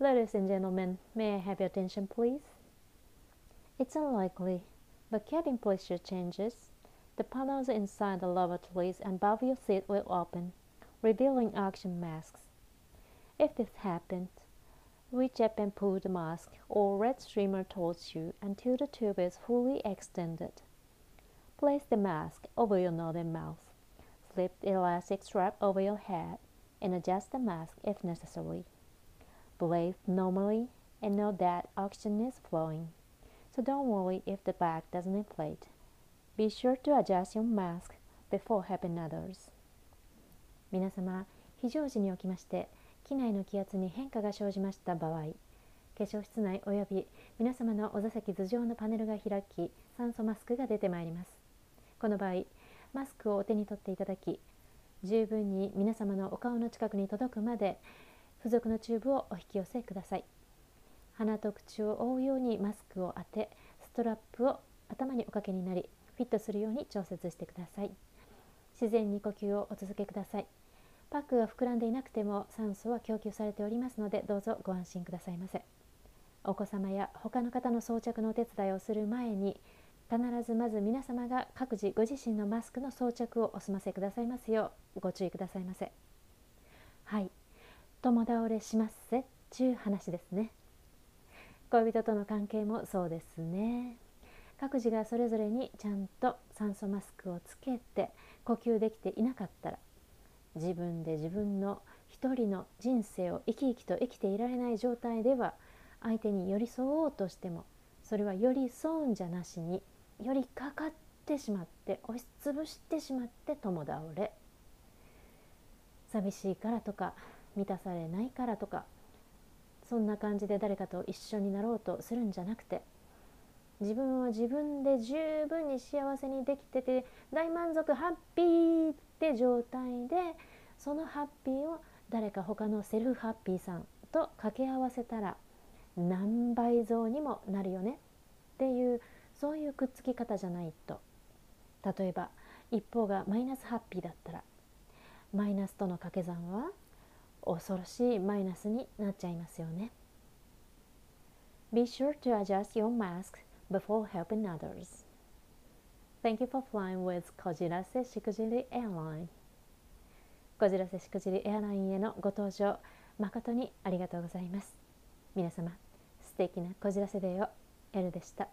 Ladies and gentlemen, may I have your attention, please? It's unlikely, but cabin pressure changes. The panels inside the lavatories and above your seat will open, revealing oxygen masks. If this happens, reach up and pull the mask or red streamer towards you until the tube is fully extended. Place the mask over your nose and mouth. Slip the elastic strap over your head and adjust the mask if necessary. Breathe normally and know that oxygen is flowing. So don't worry if the bag doesn't inflate. Be sure to adjust your mask before helping others. 皆様、非常時におきまして機内の気圧に変化が生じました場合化粧室内および皆様のお座席頭上のパネルが開き酸素マスクが出てまいりますこの場合マスクをお手に取っていただき十分に皆様のお顔の近くに届くまで付属のチューブをお引き寄せください。鼻と口を覆うようにマスクを当てストラップを頭におかけになりフィットするように調節してください。自然に呼吸をお続けください。パックが膨らんでいなくても酸素は供給されておりますのでどうぞご安心くださいませ。お子様や他の方の装着のお手伝いをする前に必ずまず皆様が各自ご自身のマスクの装着をお済ませくださいますようご注意くださいませ。はい。共倒れしますぜちゅう話ですね。恋人との関係もそうですね。各自がそれぞれにちゃんと酸素マスクをつけて呼吸できていなかったら自分で自分の一人の人生を生き生きと生きていられない状態では相手に寄り添おうとしてもそれは寄り添うんじゃなしに寄りかかってしまって押しつぶしてしまって共倒れ。寂しいからとか満たされないからとかそんな感じで誰かと一緒になろうとするんじゃなくて自分は自分で十分に幸せにできてて大満足ハッピーって状態でそのハッピーを誰か他のセルフハッピーさんと掛け合わせたら何倍増にもなるよね。っていうそういうくっつき方じゃないと。例えば一方がマイナスハッピーだったらマイナスとの掛け算は恐ろしいマイナスになっちゃいますよね。Be sure to adjust your mask before helping others. Thank you for flying with こじらせしくじりエアラインこじらせしくじりエアラインへのご搭乗誠にありがとうございます皆様素敵なこじらせデーをエルでした